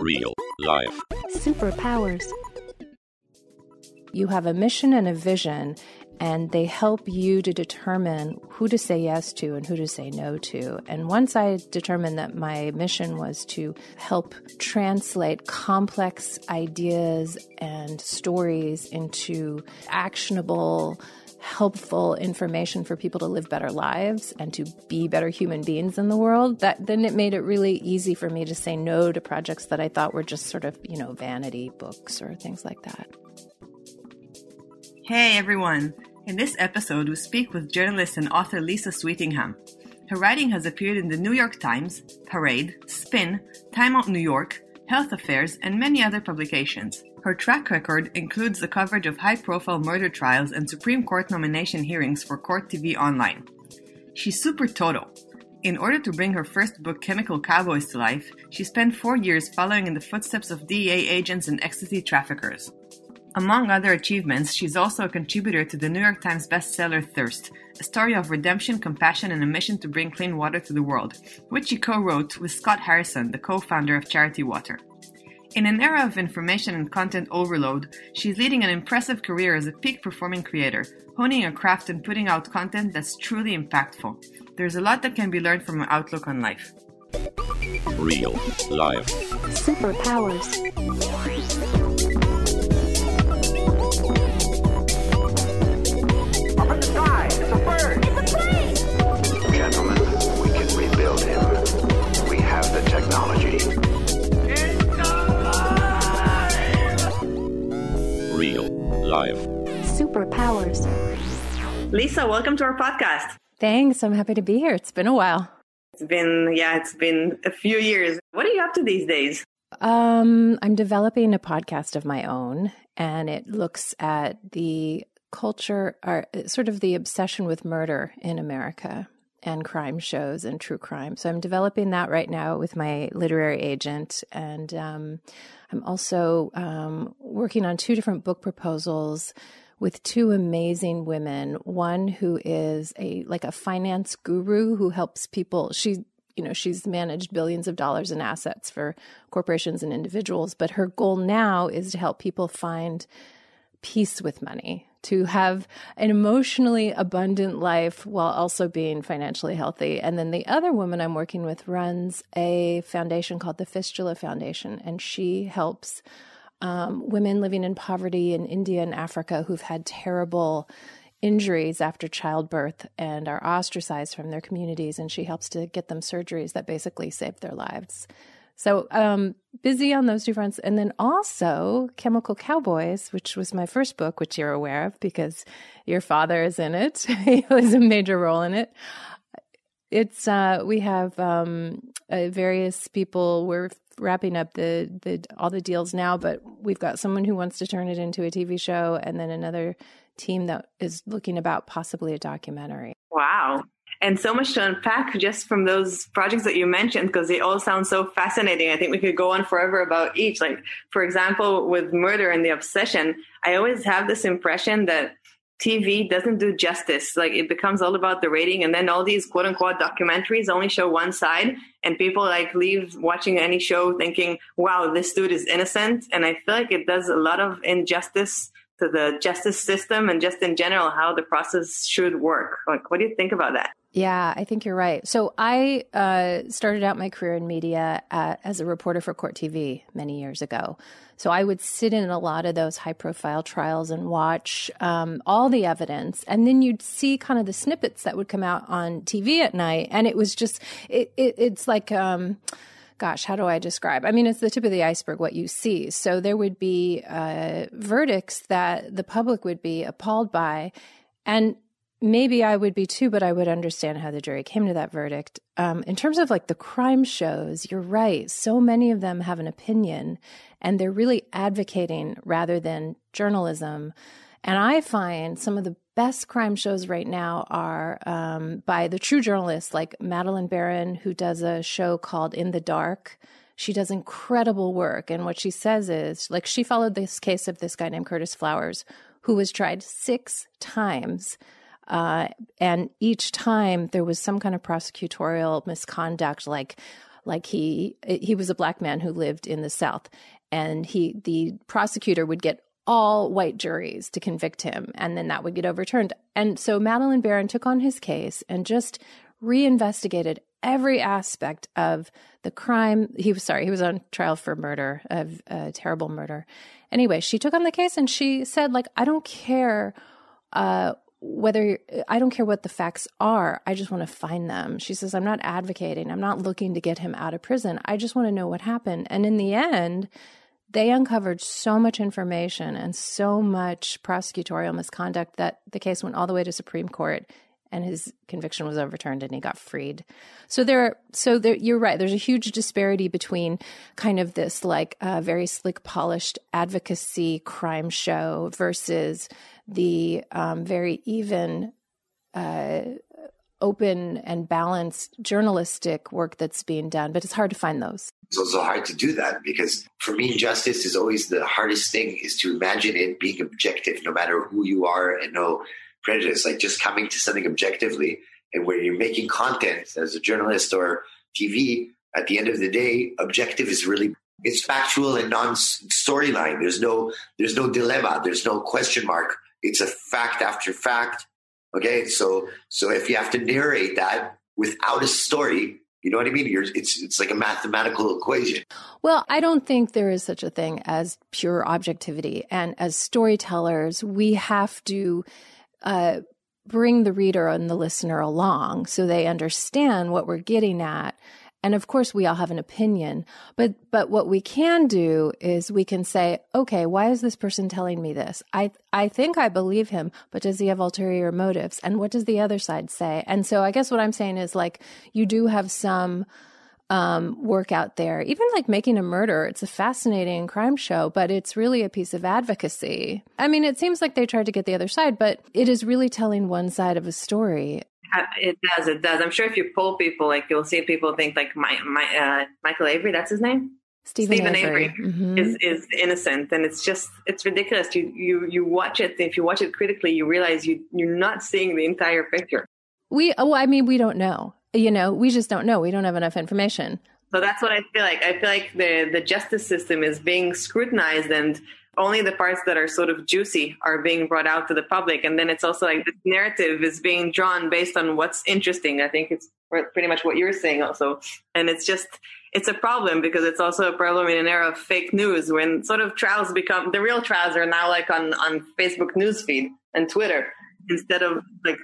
Real life. Superpowers. You have a mission and a vision, and they help you to determine who to say yes to and who to say no to. And once I determined that my mission was to help translate complex ideas and stories into actionable, helpful information for people to live better lives and to be better human beings in the world, that then it made it really easy for me to say no to projects that I thought were just sort of, you know, vanity books or things like that. Hey everyone! In this episode, we speak with journalist and author Lisa Sweetingham. Her writing has appeared in the New York Times, Parade, Spin, Time Out New York, Health Affairs, and many other publications. Her track record includes the coverage of high profile murder trials and Supreme Court nomination hearings for Court TV Online. She's super total. In order to bring her first book, Chemical Cowboys, to life, she spent four years following in the footsteps of DEA agents and ecstasy traffickers. Among other achievements, she's also a contributor to the New York Times bestseller Thirst, a story of redemption, compassion, and a mission to bring clean water to the world, which she co wrote with Scott Harrison, the co founder of Charity Water. In an era of information and content overload, she's leading an impressive career as a peak performing creator, honing her craft and putting out content that's truly impactful. There's a lot that can be learned from her outlook on life. Real life. Superpowers. Up in the sky, it's a bird. Gentlemen, we can rebuild him. We have the technology. Real life. Superpowers. Lisa, welcome to our podcast. Thanks. I'm happy to be here. It's been a while. It's been, yeah, it's been a few years. What are you up to these days? Um, I'm developing a podcast of my own, and it looks at the culture, or sort of the obsession with murder in America and crime shows and true crime. So I'm developing that right now with my literary agent, and um, I'm also um, working on two different book proposals with two amazing women. One who is a like a finance guru who helps people. She you know she's managed billions of dollars in assets for corporations and individuals but her goal now is to help people find peace with money to have an emotionally abundant life while also being financially healthy. And then the other woman i'm working with runs a foundation called the fistula foundation and she helps um, women living in poverty in india and africa who've had terrible injuries after childbirth and are ostracized from their communities and she helps to get them surgeries that basically save their lives so um, busy on those two fronts. And then also chemical cowboys which was my first book which you're aware of because your father is in it. He was a major role in it. It's uh, we have um, uh, various people. We're wrapping up the the all the deals now but we've got someone who wants to turn it into a tv show and then another team that is looking about possibly a documentary. Wow. And so much to unpack just from those projects that you mentioned because they all sound so fascinating. I think we could go on forever about each. Like, for example, with murder and the obsession, I always have this impression that TV doesn't do justice. Like, it becomes all about the rating, and then all these quote unquote documentaries only show one side, and people like leave watching any show thinking, wow, this dude is innocent. And I feel like it does a lot of injustice to the justice system and just in general how the process should work. Like, what do you think about that? Yeah, I think you're right. So I uh, started out my career in media uh, as a reporter for Court TV many years ago. So I would sit in a lot of those high profile trials and watch um, all the evidence. And then you'd see kind of the snippets that would come out on TV at night. And it was just, it, it it's like, um, gosh, how do I describe? I mean, it's the tip of the iceberg what you see. So there would be uh, verdicts that the public would be appalled by. And maybe I would be too, but I would understand how the jury came to that verdict. Um, in terms of like the crime shows, you're right. So many of them have an opinion and they're really advocating rather than journalism. And I find some of the best crime shows right now are um, by the true journalists like Madeleine Baran, who does a show called In the Dark. She does incredible work. And what she says is like she followed this case of this guy named Curtis Flowers, who was tried six times. Uh, and each time there was some kind of prosecutorial misconduct, like like he he was a black man who lived in the South, and he the prosecutor would get all white juries to convict him, and then that would get overturned. And so Madeleine Baran took on his case and just reinvestigated every aspect of the crime. He was sorry, he was on trial for murder, of a terrible murder. Anyway, she took on the case and she said, like, I don't care uh, whether I don't care what the facts are. I just want to find them. She says, I'm not advocating. I'm not looking to get him out of prison. I just want to know what happened. And in the end, they uncovered so much information and so much prosecutorial misconduct that the case went all the way to Supreme Court and his conviction was overturned and he got freed. So there, so there, you're right. There's a huge disparity between kind of this like uh, very slick, polished advocacy crime show versus the um, very even, uh, open and balanced journalistic work that's being done. But it's hard to find those. It's also hard to do that because for me, justice is always the hardest thing is to imagine it being objective, no matter who you are and no prejudice, like just coming to something objectively. And when you're making content as a journalist or TV, at the end of the day, objective is really it's factual and non storyline. There's no there's no dilemma. There's no question mark. It's a fact after fact. Okay, so so if you have to narrate that without a story, you know what I mean? You're, it's it's like a mathematical equation. Well, I don't think there is such a thing as pure objectivity, and as storytellers, we have to uh, bring the reader and the listener along so they understand what we're getting at. And of course, we all have an opinion, but but what we can do is we can say, okay, why is this person telling me this? I I think I believe him, but does he have ulterior motives? And what does the other side say? And so, I guess what I'm saying is like you do have some um, work out there. Even like making a murder, it's a fascinating crime show, but it's really a piece of advocacy. I mean, it seems like they tried to get the other side, but it is really telling one side of a story. It does. It does. I'm sure if you poll people, like you'll see people think like my, my uh, Michael Avery, that's his name. Steven, Steven Avery, Avery mm-hmm. is, is innocent, and it's just it's ridiculous. You you you watch it. If you watch it critically, you realize you you're not seeing the entire picture. We oh, I mean, we don't know you know, we just don't know. We don't have enough information. So that's what I feel like. I feel like the the justice system is being scrutinized and only the parts that are sort of juicy are being brought out to the public. And then it's also like this narrative is being drawn based on what's interesting. I think it's pretty much what you're saying also. And it's just, it's a problem because it's also a problem in an era of fake news when sort of trials become, the real trials are now like on, on Facebook newsfeed and Twitter instead of like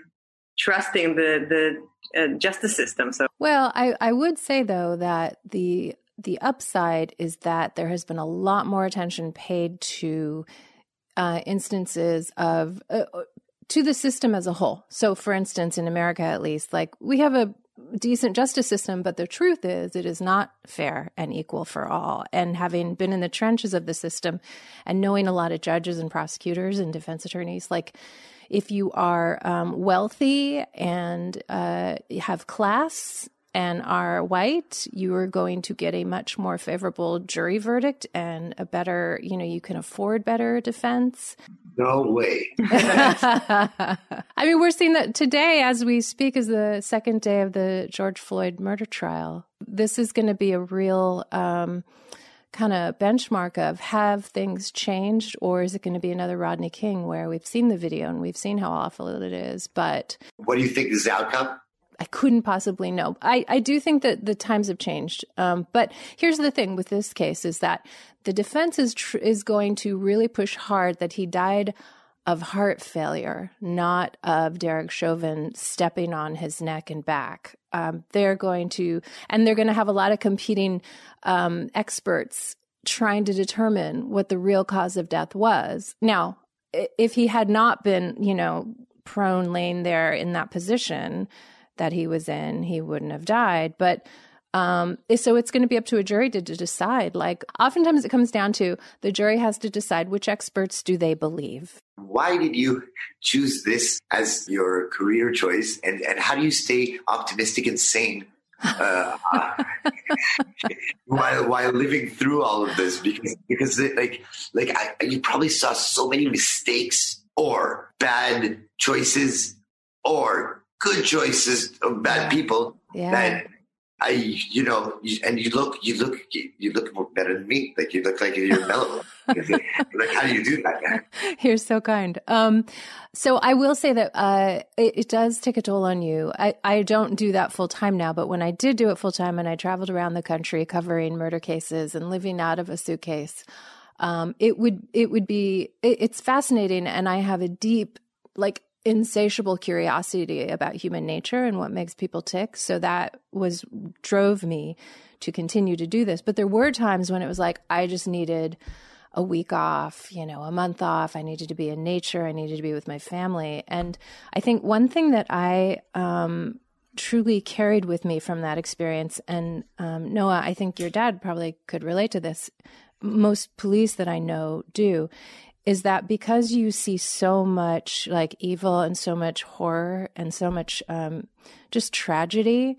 trusting the, the uh, justice system. So, well, I, I would say though that the the upside is that there has been a lot more attention paid to uh, instances of uh, to the system as a whole. So, for instance, in America, at least, like we have a decent justice system, but the truth is it is not fair and equal for all. And having been in the trenches of the system and knowing a lot of judges and prosecutors and defense attorneys, like if you are um, wealthy and uh, have class and are white, you are going to get a much more favorable jury verdict and a better, you know, you can afford better defense. No way. I mean, we're seeing that today as we speak is the second day of the George Floyd murder trial. This is going to be a real um, kind of benchmark of have things changed or is it going to be another Rodney King where we've seen the video and we've seen how awful it is, but what do you think is the outcome? I couldn't possibly know. I, I do think that the times have changed. Um, but here's the thing with this case is that the defense is tr- is going to really push hard that he died of heart failure, not of Derek Chauvin stepping on his neck and back. Um, they're going to, and they're going to have a lot of competing um, experts trying to determine what the real cause of death was. Now, if he had not been, you know, prone laying there in that position that he was in, he wouldn't have died. But um, so it's going to be up to a jury to, to decide. Like, oftentimes it comes down to the jury has to decide which experts do they believe. Why did you choose this as your career choice, and and how do you stay optimistic and sane uh, while while living through all of this? Because because it, like like I, you probably saw so many mistakes or bad choices or good choices of bad yeah. people yeah. that I, you know, and you look, you look, you look better than me. Like you look like you're mellow. like how do you do that, man? You're so kind. Um, so I will say that uh, it, it, does take a toll on you. I, I don't do that full time now, but when I did do it full time and I traveled around the country covering murder cases and living out of a suitcase, um, it would it would be it, it's fascinating, and I have a deep like insatiable curiosity about human nature and what makes people tick. So that was drove me to continue to do this. But there were times when it was like I just needed a week off, you know, a month off. I needed to be in nature. I needed to be with my family. And I think one thing that I um, truly carried with me from that experience, and um, Noah, I think your dad probably could relate to this. Most police that I know do, is that because you see so much like evil and so much horror and so much um, just tragedy,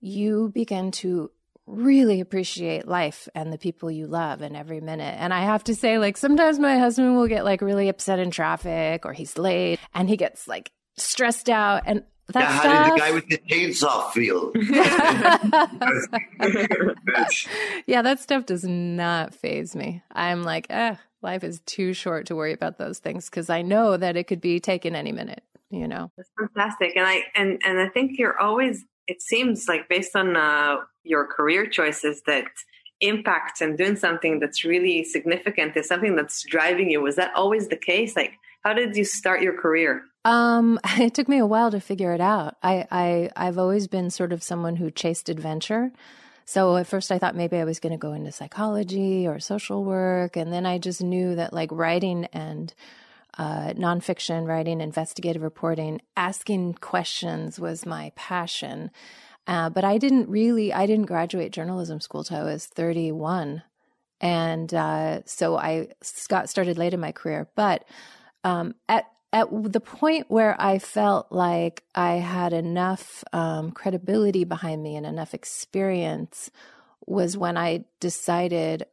you begin to really appreciate life and the people you love in every minute. And I have to say, like, sometimes my husband will get like really upset in traffic or he's late and he gets like stressed out. And that yeah, stuff, how did the guy with the chainsaw feel? yeah, that stuff does not phase me. I'm like, eh, life is too short to worry about those things because I know that it could be taken any minute. You know, that's fantastic, and I and and I think you're always. It seems like based on uh, your career choices that impact and doing something that's really significant is something that's driving you. Was that always the case? Like, how did you start your career? Um, it took me a while to figure it out. I, I I've always been sort of someone who chased adventure. So at first I thought maybe I was going to go into psychology or social work. And then I just knew that like writing and uh, nonfiction writing, investigative reporting, asking questions was my passion. Uh, but I didn't really, I didn't graduate journalism school till I was 31. And uh, so I got started late in my career. But um, at at the point where I felt like I had enough um, credibility behind me and enough experience was when I decided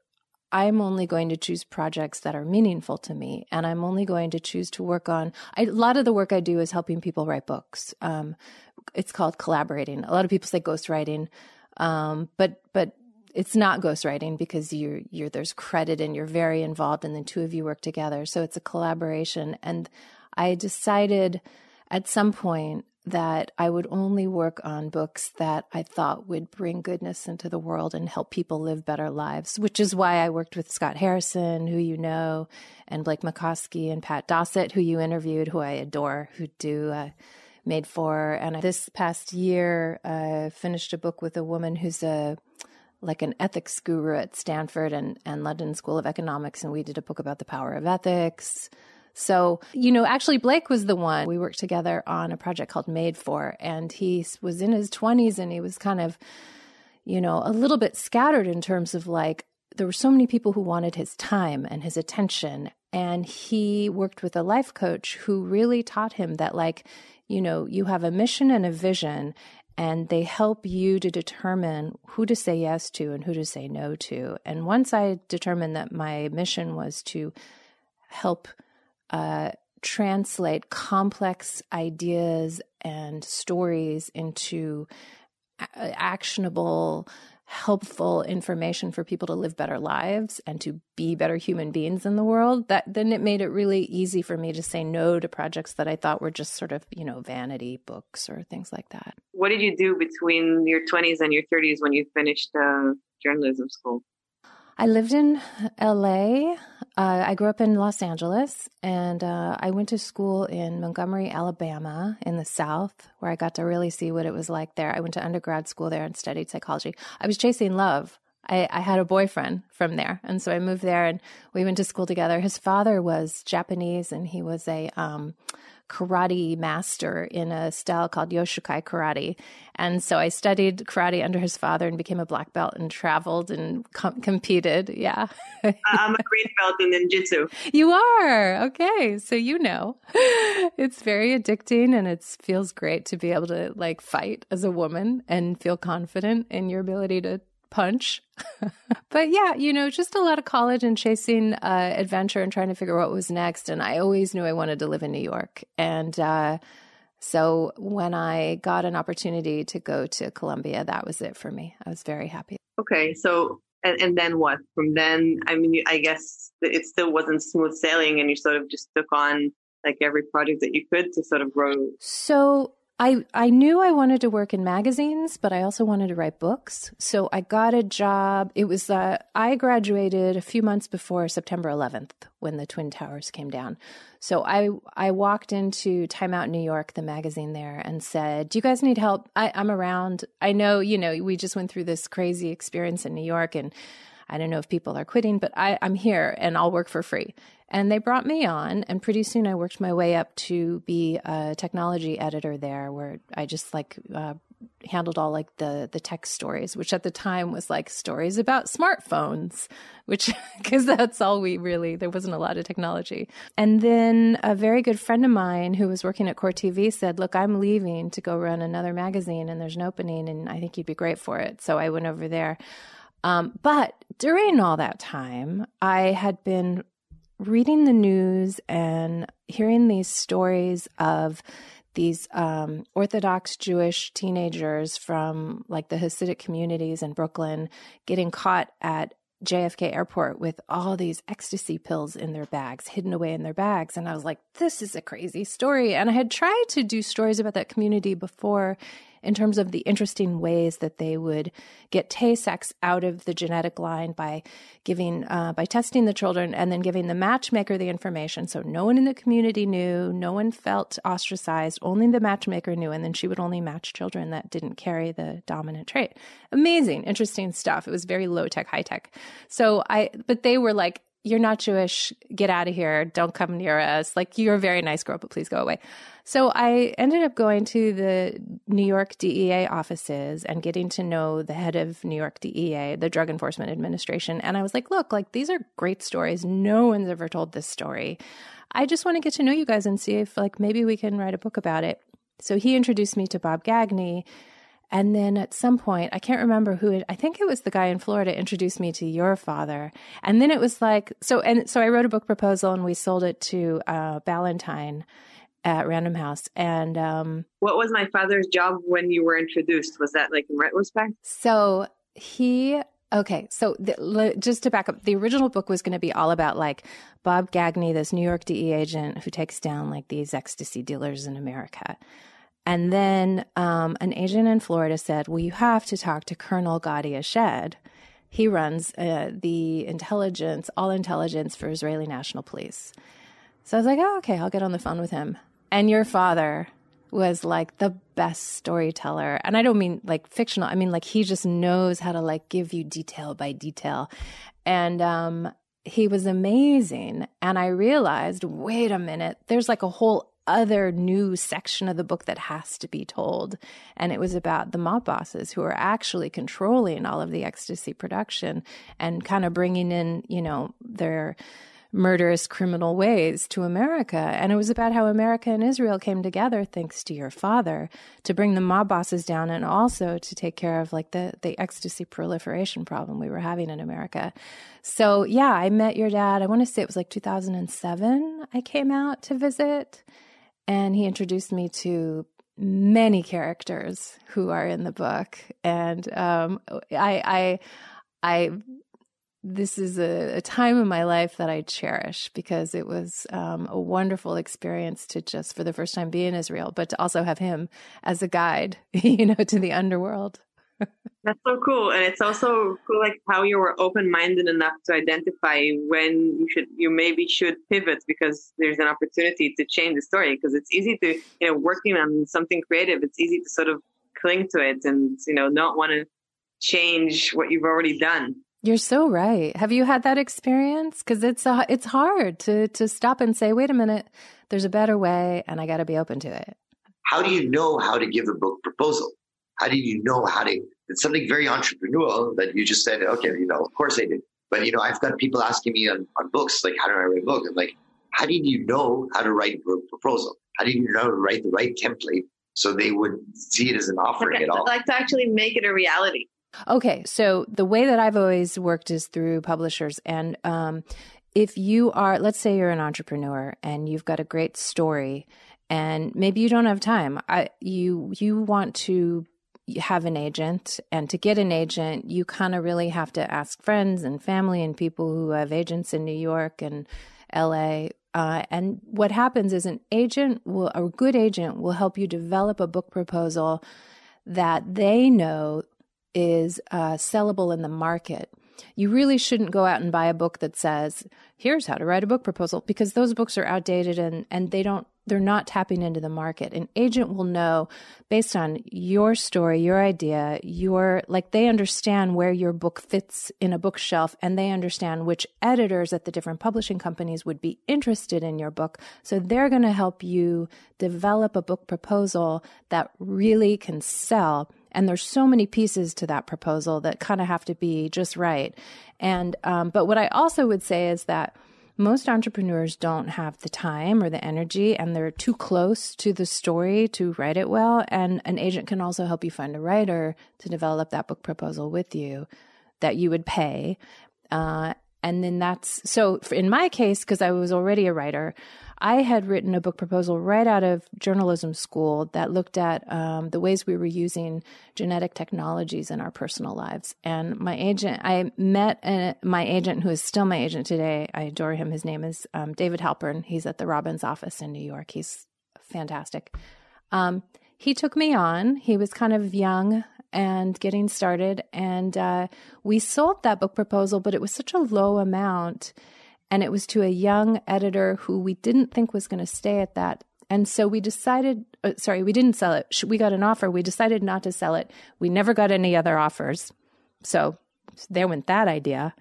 I'm only going to choose projects that are meaningful to me, and I'm only going to choose to work on. I, a lot of the work I do is helping people write books. Um, it's called collaborating. A lot of people say ghostwriting, um, but but it's not ghostwriting because you're you're there's credit and you're very involved, and the two of you work together. So it's a collaboration, and I decided at some point that I would only work on books that I thought would bring goodness into the world and help people live better lives, which is why I worked with Scott Harrison, who you know, and Blake Mycoskie and Pat Dossett, who you interviewed, who I adore, who do uh, Made For. And this past year, I uh, finished a book with a woman who's a like an ethics guru at Stanford and, and London School of Economics, and we did a book about the power of ethics. So, you know, actually, Blake was the one we worked together on a project called Made For, and he was in his 20s and he was kind of, you know, a little bit scattered in terms of like, there were so many people who wanted his time and his attention. And he worked with a life coach who really taught him that, like, you know, you have a mission and a vision, and they help you to determine who to say yes to and who to say no to. And once I determined that my mission was to help uh, translate complex ideas and stories into a- actionable, helpful information for people to live better lives and to be better human beings in the world that then it made it really easy for me to say no to projects that i thought were just sort of you know vanity books or things like that what did you do between your 20s and your 30s when you finished uh, journalism school I lived in LA. Uh, I grew up in Los Angeles and uh, I went to school in Montgomery, Alabama in the South, where I got to really see what it was like there. I went to undergrad school there and studied psychology. I was chasing love. I, I had a boyfriend from there. And so I moved there and we went to school together. His father was Japanese and he was a, um, karate master in a style called Yoshukai karate. And so I studied karate under his father and became a black belt and traveled and com- competed. Yeah. I'm a green belt in ninjutsu. You are. Okay. So you know. It's very addicting and it feels great to be able to like fight as a woman and feel confident in your ability to punch. but yeah, you know, just a lot of college and chasing uh, adventure and trying to figure out what was next. And I always knew I wanted to live in New York. And uh, So when I got an opportunity to go to Columbia, that was it for me. I was very happy. Okay, so and, and then what? From then, I mean, I guess it still wasn't smooth sailing, and you sort of just took on like every project that you could to sort of grow. So I I knew I wanted to work in magazines, but I also wanted to write books. So I got a job. It was uh, I graduated a few months before September 11th when the twin towers came down. So I I walked into Time Out New York, the magazine there, and said, "Do you guys need help? I, I'm around. I know you know we just went through this crazy experience in New York and." I don't know if people are quitting, but I, I'm here and I'll work for free. And they brought me on, and pretty soon I worked my way up to be a technology editor there, where I just like uh, handled all like the the tech stories, which at the time was like stories about smartphones, which because that's all we really there wasn't a lot of technology. And then a very good friend of mine who was working at Court TV said, "Look, I'm leaving to go run another magazine, and there's an opening, and I think you'd be great for it." So I went over there. Um, but during all that time, I had been reading the news and hearing these stories of these um, Orthodox Jewish teenagers from like the Hasidic communities in Brooklyn getting caught at JFK airport with all these ecstasy pills in their bags, hidden away in their bags. And I was like, this is a crazy story. And I had tried to do stories about that community before in terms of the interesting ways that they would get Tay-Sachs out of the genetic line by giving, uh, by testing the children and then giving the matchmaker the information. So no one in the community knew, no one felt ostracized, only the matchmaker knew. And then she would only match children that didn't carry the dominant trait. Amazing, interesting stuff. It was very low tech, high tech. So I, but they were like, you're not Jewish. Get out of here. Don't come near us. Like, you're a very nice girl, but please go away. So I ended up going to the New York DEA offices and getting to know the head of New York DEA, the Drug Enforcement Administration. And I was like, look, like, these are great stories. No one's ever told this story. I just want to get to know you guys and see if, like, maybe we can write a book about it. So he introduced me to Bob Gagne and then at some point, I can't remember who it, I think it was the guy in Florida introduced me to your father. And then it was like, so, and so I wrote a book proposal and we sold it to uh, Ballantine at Random House. And um, what was my father's job when you were introduced? Was that like in retrospect? So he Okay, so the, just to back up, the original book was going to be all about like Bob Gagne, this New York DEA agent who takes down like these ecstasy dealers in America. And then um, an agent in Florida said, Well, you have to talk to Colonel Gadi Ashed. He runs uh, the intelligence, all intelligence for Israeli National Police. So I was like, Oh, okay, I'll get on the phone with him. And your father was like the best storyteller. And I don't mean like fictional, I mean like he just knows how to like give you detail by detail. And um, he was amazing. And I realized, wait a minute, there's like a whole other new section of the book that has to be told. And it was about the mob bosses who are actually controlling all of the ecstasy production and kind of bringing in, you know, their murderous criminal ways to America. And it was about how America and Israel came together, thanks to your father, to bring the mob bosses down and also to take care of like the, the ecstasy proliferation problem we were having in America. So yeah, I met your dad. I want to say it was like 2007. I came out to visit and he introduced me to many characters who are in the book and um, i i i this is a, a, time in my life that I cherish because it was um, a wonderful experience to just for the first time be in Israel, but to also have him as a guide, you know, to the underworld. That's so cool, and it's also cool, like how you were open-minded enough to identify when you should, you maybe should pivot because there's an opportunity to change the story. Because it's easy to, you know, working on something creative, it's easy to sort of cling to it and you know not want to change what you've already done. You're so right. Have you had that experience? Because it's a, it's hard to to stop and say, wait a minute, there's a better way, and I got to be open to it. How do you know how to give a book proposal? How do you know how to? It's something very entrepreneurial that you just said, okay, you know, of course I did. But, you know, I've got people asking me on, on books, like, how do I write a book? I'm like, how did you know how to write a proposal? How did you know how to write the right template so they would see it as an offering okay, at all? Like to actually make it a reality. Okay, so the way that I've always worked is through publishers. And um, if you are, let's say you're an entrepreneur and you've got a great story and maybe you don't have time. I, you you want to have an agent, and to get an agent, you kind of really have to ask friends and family and people who have agents in New York and L.A. Uh, and what happens is an agent will, a good agent will help you develop a book proposal that they know is uh, sellable in the market. You really shouldn't go out and buy a book that says, here's how to write a book proposal, because those books are outdated and, and they don't they're not tapping into the market. An agent will know based on your story, your idea, your like they understand where your book fits in a bookshelf and they understand which editors at the different publishing companies would be interested in your book. So they're going to help you develop a book proposal that really can sell. And there's so many pieces to that proposal that kind of have to be just right. And um, but what I also would say is that most entrepreneurs don't have the time or the energy and they're too close to the story to write it well. And an agent can also help you find a writer to develop that book proposal with you that you would pay. Uh, and then that's so in my case, because I was already a writer, I had written a book proposal right out of journalism school that looked at um, the ways we were using genetic technologies in our personal lives. And my agent, I met a, my agent who is still my agent today. I adore him. His name is um, David Halpern. He's at the Robbins office in New York. He's fantastic. Um, he took me on. He was kind of young and getting started. And uh, we sold that book proposal, but it was such a low amount and it was to a young editor who we didn't think was going to stay at that. And so we decided, uh, sorry, we didn't sell it. We got an offer. We decided not to sell it. We never got any other offers. So there went that idea.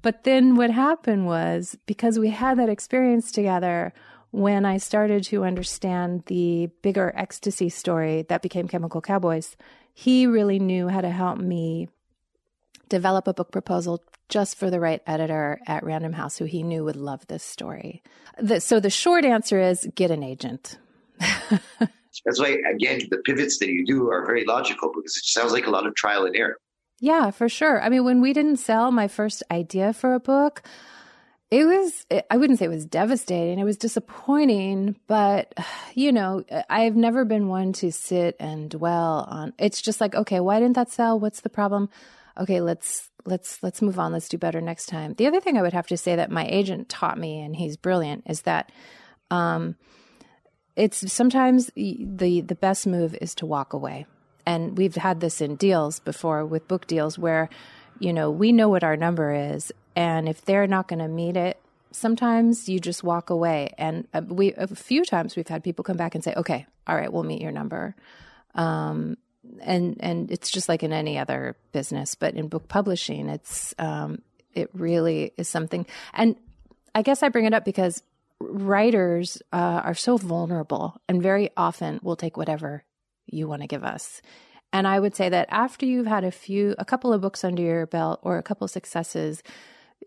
But then what happened was because we had that experience together, when I started to understand the bigger ecstasy story that became Chemical Cowboys, he really knew how to help me develop a book proposal just for the right editor at Random House who he knew would love this story. The, so the short answer is get an agent. That's why, again, the pivots that you do are very logical because it sounds like a lot of trial and error. Yeah, for sure. I mean, when we didn't sell my first idea for a book, it was, I wouldn't say it was devastating. It was disappointing, but you know, I've never been one to sit and dwell on. It's just like, okay, why didn't that sell? What's the problem? okay, let's let's let's move on. Let's do better next time. The other thing I would have to say that my agent taught me, and he's brilliant, is that um, it's sometimes the the best move is to walk away. And we've had this in deals before with book deals where, you know, we know what our number is, and if they're not going to meet it, sometimes you just walk away. And uh, we a few times we've had people come back and say, "Okay, all right, we'll meet your number." Um, and and it's just like in any other business, but in book publishing, it's um, it really is something. And I guess I bring it up because writers uh, are so vulnerable, and very often will take whatever you want to give us. And I would say that after you've had a few, a couple of books under your belt or a couple of successes,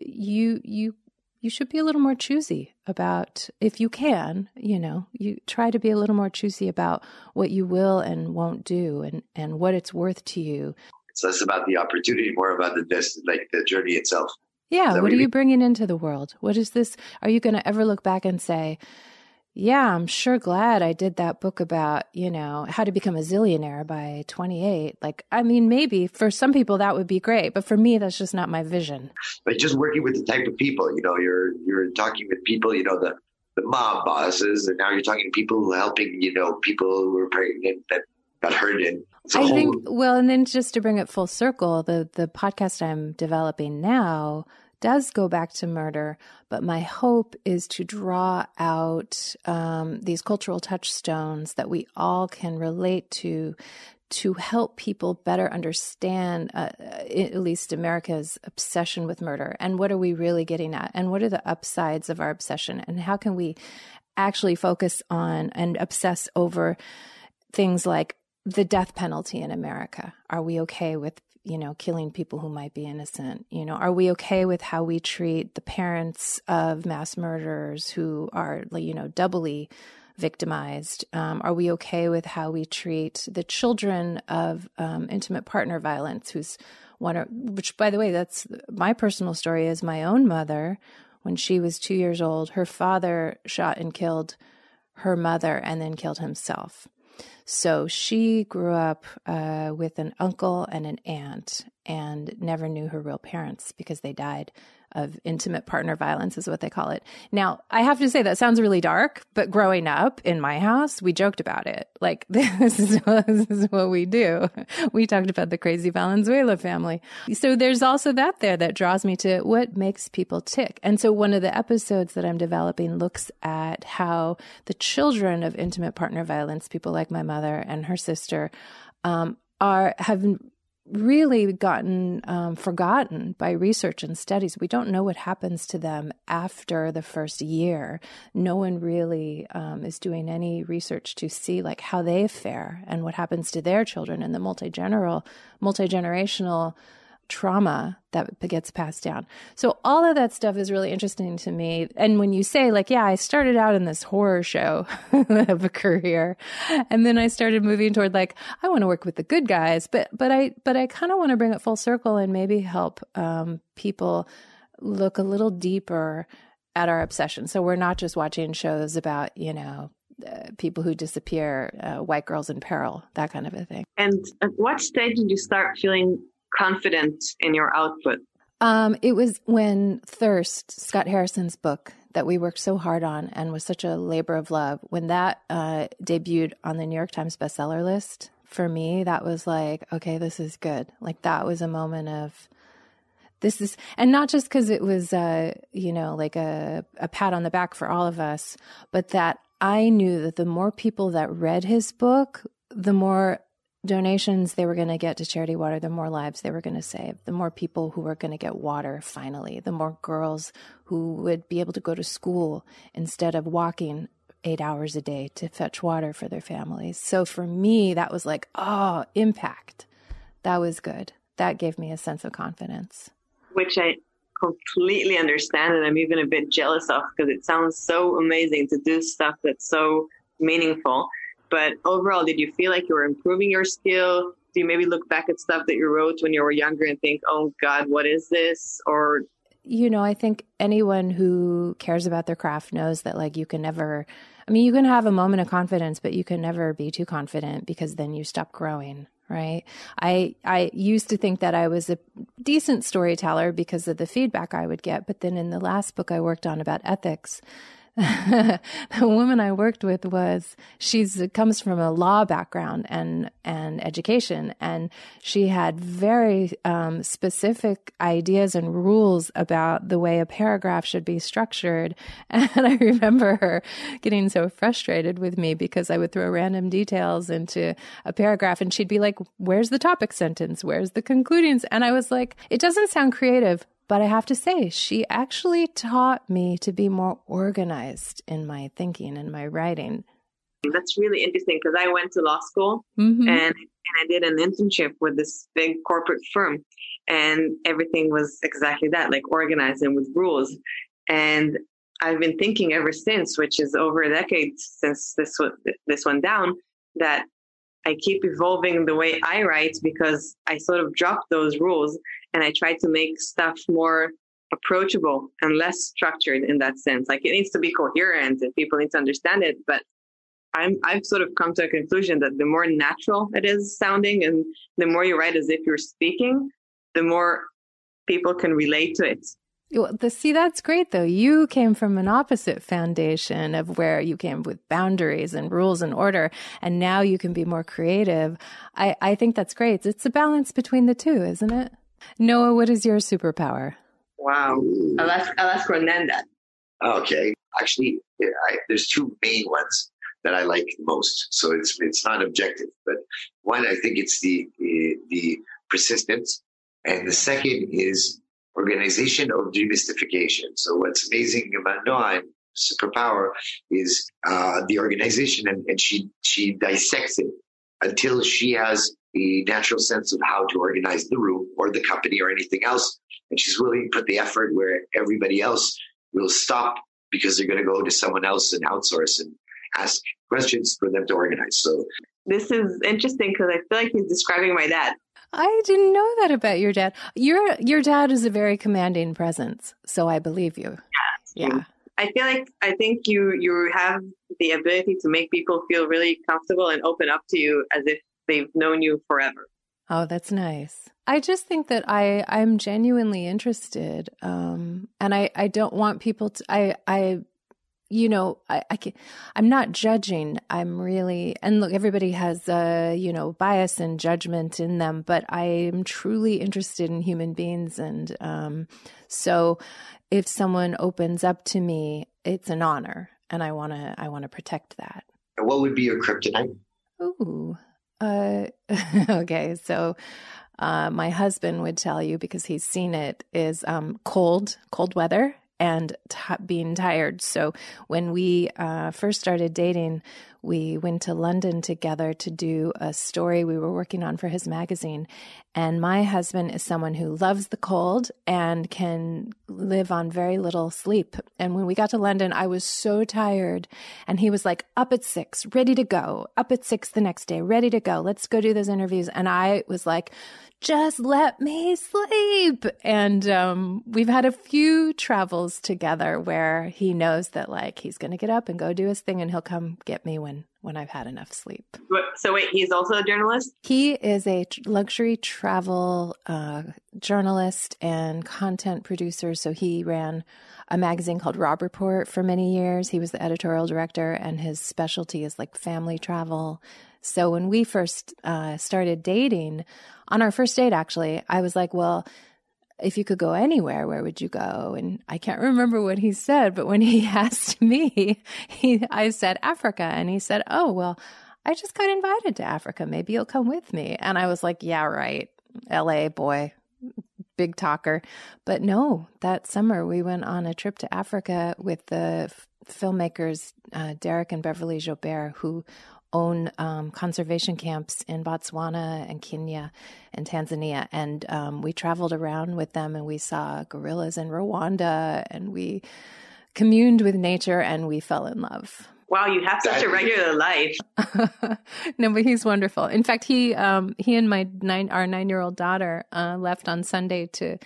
you you you should be a little more choosy about if you can you know you try to be a little more choosy about what you will and won't do and and what it's worth to you. It's less about the opportunity more about the like the journey itself. Yeah what, what are you bringing into the world? What is this are you going to ever look back and say yeah, I'm sure glad I did that book about, you know, how to become a zillionaire by 28. Like, I mean, maybe for some people that would be great, but for me, that's just not my vision. But just working with the type of people, you know, you're, you're talking with people, you know, the, the mob bosses, and now you're talking to people who are helping, you know, people who are pregnant that got hurt in. I think, well, and then just to bring it full circle, the, the podcast I'm developing now, does go back to murder, but my hope is to draw out um, these cultural touchstones that we all can relate to to help people better understand uh, at least America's obsession with murder. And what are we really getting at? And what are the upsides of our obsession? And how can we actually focus on and obsess over things like the death penalty in America. Are we okay with you know, killing people who might be innocent? You know, are we okay with how we treat the parents of mass murderers who are, you know, doubly victimized? Um, are we okay with how we treat the children of um, intimate partner violence who's one, or, which, by the way, that's my personal story is my own mother. When she was two years old, her father shot and killed her mother and then killed himself. So she grew up uh, with an uncle and an aunt and never knew her real parents because they died of intimate partner violence is what they call it. Now, I have to say that sounds really dark, but growing up in my house, we joked about it. Like this is what, this is what we do. We talked about the crazy Valenzuela family. So there's also that there that draws me to what makes people tick. And so one of the episodes that I'm developing looks at how the children of intimate partner violence, people like my mother and her sister, um, are have really gotten um, forgotten by research and studies. We don't know what happens to them after the first year. No one really um, is doing any research to see like how they fare and what happens to their children and the multi-general, multi generational trauma that gets passed down. So all of that stuff is really interesting to me. And when you say like, yeah, I started out in this horror show of a career and then I started moving toward like, I want to work with the good guys, but, but I, but I kind of want to bring it full circle and maybe help, um, people look a little deeper at our obsession. So we're not just watching shows about, you know, uh, people who disappear, uh, white girls in peril, that kind of a thing. And at what stage did you start feeling confident in your output? Um, it was when Thirst, Scott Harrison's book that we worked so hard on and was such a labor of love, when that uh, debuted on the New York Times bestseller list, for me, that was like, okay, this is good. Like that was a moment of this is, and not just because it was, uh, you know, like a, a pat on the back for all of us, but that I knew that the more people that read his book, the more donations they were going to get to charity water, the more lives they were going to save, the more people who were going to get water finally, the more girls who would be able to go to school instead of walking eight hours a day to fetch water for their families. So for me, that was like, oh, impact. That was good. That gave me a sense of confidence. Which I completely understand and I'm even a bit jealous of because it sounds so amazing to do stuff that's so meaningful. But overall, did you feel like you were improving your skill? Do you maybe look back at stuff that you wrote when you were younger and think, oh God, what is this? Or you know, I think anyone who cares about their craft knows that like you can never I mean, you can have a moment of confidence, but you can never be too confident because then you stop growing, right? I I used to think that I was a decent storyteller because of the feedback I would get, but then in the last book I worked on about ethics, the woman I worked with was she's comes from a law background and and education, and she had very um, specific ideas and rules about the way a paragraph should be structured. And I remember her getting so frustrated with me because I would throw random details into a paragraph, and she'd be like, "Where's the topic sentence? Where's the concluding?" And I was like, "It doesn't sound creative." But I have to say, she actually taught me to be more organized in my thinking and my writing. That's really interesting because I went to law school mm-hmm. and, and I did an internship with this big corporate firm. And everything was exactly that, like organized and with rules. And I've been thinking ever since, which is over a decade since this this went down, that I keep evolving the way I write because I sort of dropped those rules and I try to make stuff more approachable and less structured in that sense. Like it needs to be coherent and people need to understand it. But I'm, I've sort of come to a conclusion that the more natural it is sounding and the more you write as if you're speaking, the more people can relate to it. Well, the, see, that's great though. You came from an opposite foundation of where you came with boundaries and rules and order, and now you can be more creative. I, I think that's great. It's a balance between the two, isn't it? Noah, what is your superpower? Wow. I'll ask, I'll ask Ronan that. Okay. Actually, I, there's two main ones that I like most. So it's it's not objective, but one I think it's the the, the persistence, and the second is organization of demystification. So what's amazing about Noah and superpower is uh, the organization, and, and she she dissects it until she has the natural sense of how to organize the room or the company or anything else. And she's willing to put the effort where everybody else will stop because they're going to go to someone else and outsource and ask questions for them to organize. So this is interesting because I feel like he's describing my dad. I didn't know that about your dad. Your your dad is a very commanding presence, so I believe you. Yeah. Yeah. I feel like I think you you have the ability to make people feel really comfortable and open up to you as if they've known you forever. Oh, that's nice. I just think that I I'm genuinely interested, um, and I I don't want people to. I I you know, I, I can, I'm not judging. I'm really, and look, everybody has, uh, you know, bias and judgment in them, but I am truly interested in human beings. And um, so if someone opens up to me, it's an honor. And I want to, I want to protect that. What would be your kryptonite? Ooh, uh, okay. So, uh, my husband would tell you because he's seen it is um, cold, cold weather and t- being tired. So when we uh, first started dating, we went to London together to do a story we were working on for his magazine. And my husband is someone who loves the cold and can live on very little sleep. And when we got to London, I was so tired. And he was like, up at six, ready to go, up at six the next day, ready to go. Let's go do those interviews. And I was like, just let me sleep. And um, we've had a few travels together where he knows that like he's going to get up and go do his thing and he'll come get me when when I've had enough sleep. So wait, he's also a journalist? He is a luxury travel uh, journalist and content producer. So he ran a magazine called Robb Report for many years. He was the editorial director, and his specialty is like family travel. So when we first uh, started dating, on our first date, actually, I was like, well, if you could go anywhere, where would you go? And I can't remember what he said, but when he asked me, he, I said Africa. And he said, Oh, well, I just got invited to Africa. Maybe you'll come with me. And I was like, Yeah, right. LA boy, big talker. But no, that summer we went on a trip to Africa with the f- filmmakers, uh, Dereck and Beverly Joubert, who own um, conservation camps in Botswana and Kenya and Tanzania. And um, we traveled around with them and we saw gorillas in Rwanda and we communed with nature and we fell in love. Wow, you have such a regular life. no, but he's wonderful. In fact, he um, he and my nine our nine year old daughter uh, left on Sunday to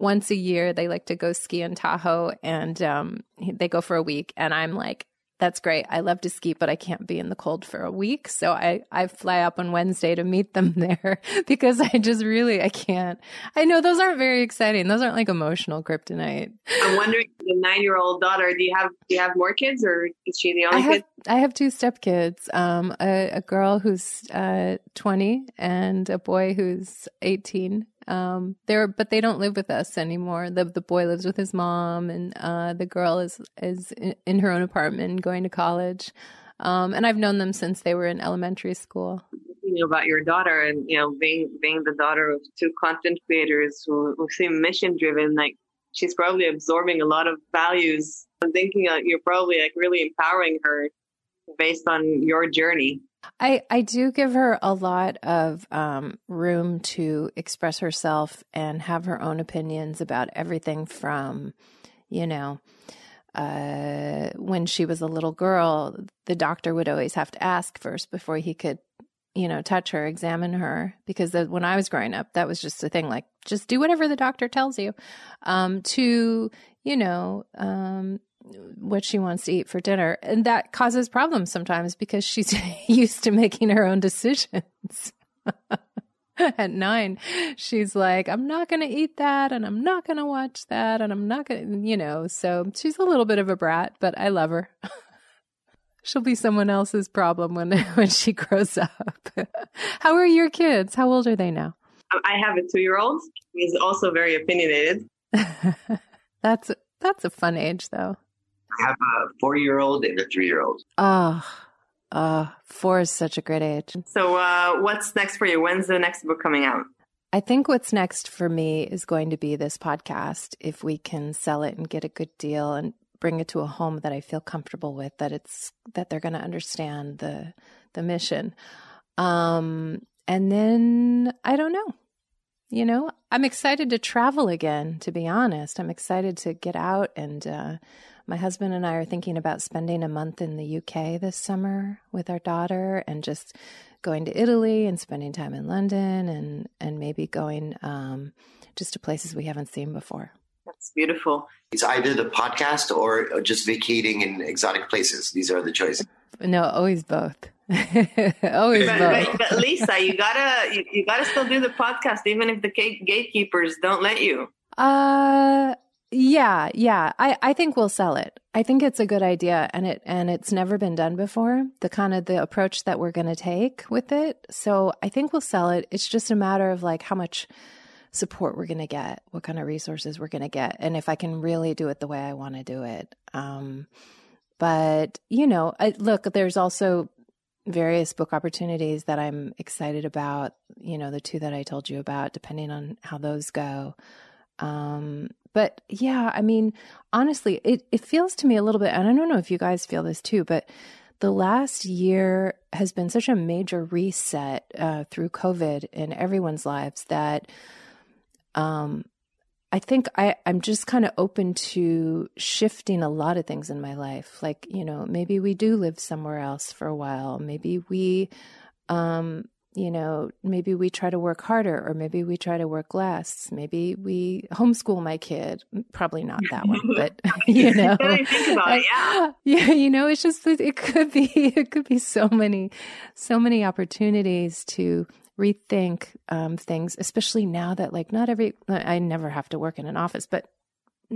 once a year they like to go ski in Tahoe and um, they go for a week and I'm like that's great. I love to ski, but I can't be in the cold for a week. So I, I fly up on Wednesday to meet them there because I just really, I can't. I know those aren't very exciting. Those aren't like emotional kryptonite. I'm wondering, the nine year old daughter, do you have, do you have more kids or is she the only I have, kid? I have two stepkids, um, a, a girl who's, uh, 20 and a boy who's 18. Um, they're but they don't live with us anymore. The the boy lives with his mom, and uh, the girl is is in, in her own apartment going to college. Um, and I've known them since they were in elementary school. You know about your daughter, and you know being being the daughter of two content creators who, who seem mission driven. Like she's probably absorbing a lot of values. I'm thinking that you're probably like really empowering her based on your journey. I, I do give her a lot of um, room to express herself and have her own opinions about everything from, you know, uh, when she was a little girl, the doctor would always have to ask first before he could, you know, touch her, examine her. Because the, when I was growing up, that was just a thing like, just do whatever the doctor tells you. Um, to, you know, um, what she wants to eat for dinner. And that causes problems sometimes because she's used to making her own decisions. At nine, she's like, I'm not going to eat that and I'm not going to watch that and I'm not going to, you know, so she's a little bit of a brat, but I love her. She'll be someone else's problem when, when she grows up. How are your kids? How old are they now? Um, I have a two year old. He's also very opinionated. that's, that's a fun age though. I have a four year old and a three year old. Oh, uh, four is such a great age. So, uh, what's next for you? When's the next book coming out? I think what's next for me is going to be this podcast. If we can sell it and get a good deal and bring it to a home that I feel comfortable with, that it's that they're going to understand the the mission. Um, and then I don't know. You know, I'm excited to travel again. To be honest, I'm excited to get out and. Uh, my husband and I are thinking about spending a month in the UK this summer with our daughter and just going to Italy and spending time in London and, and maybe going um, just to places we haven't seen before. That's beautiful. It's either the podcast or just vacating in exotic places. These are the choices. No, always both. always But, both. but, but Lisa, you gotta you, you gotta still do the podcast, even if the gatekeepers don't let you. Uh yeah, yeah. I, I think we'll sell it. I think it's a good idea and it and it's never been done before. The kind of the approach that we're gonna take with it. So I think we'll sell it. It's just a matter of like how much support we're gonna get, what kind of resources we're gonna get, and if I can really do it the way I want to do it. Um but you know, I, look, there's also various book opportunities that I'm excited about, you know, the two that I told you about, depending on how those go. Um, but yeah, I mean, honestly, it, it feels to me a little bit, and I don't know if you guys feel this too, but the last year has been such a major reset uh, through COVID in everyone's lives that um, I think I, I'm just kind of open to shifting a lot of things in my life. Like, you know, maybe we do live somewhere else for a while. Maybe we, um, you know, maybe we try to work harder or maybe we try to work less. Maybe we homeschool my kid. Probably not that one, but you know, I think about it, yeah. yeah, you know, it's just that it could be it could be so many so many opportunities to rethink um, things, especially now that like not every I never have to work in an office, but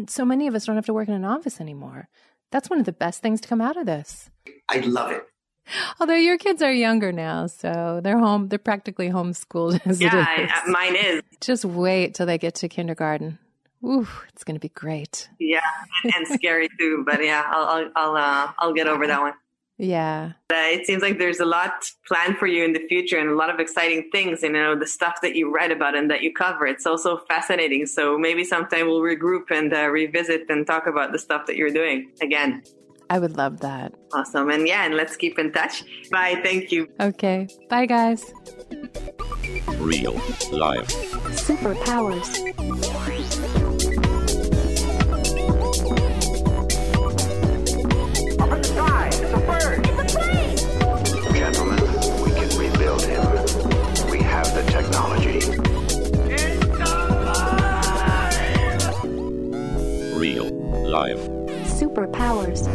so many of us don't have to work in an office anymore. That's one of the best things to come out of this. I love it. Although your kids are younger now, so they're home. They're practically homeschooled as Yeah, it is. I, mine is. Just wait till they get to kindergarten. Ooh, it's going to be great. Yeah, and, scary too. But yeah, I'll I'll I'll, uh, I'll get over that one. Yeah. Uh, it seems like there's a lot planned for you in the future and a lot of exciting things. And you know the stuff that you write about and that you cover. It's also fascinating. So maybe sometime we'll regroup and uh, revisit and talk about the stuff that you're doing again. I would love that. Awesome. And yeah, and let's keep in touch. Bye. Thank you. Okay. Bye, guys. Real life. Superpowers. Gentlemen, we can rebuild him. We have the technology. Real life. Superpowers.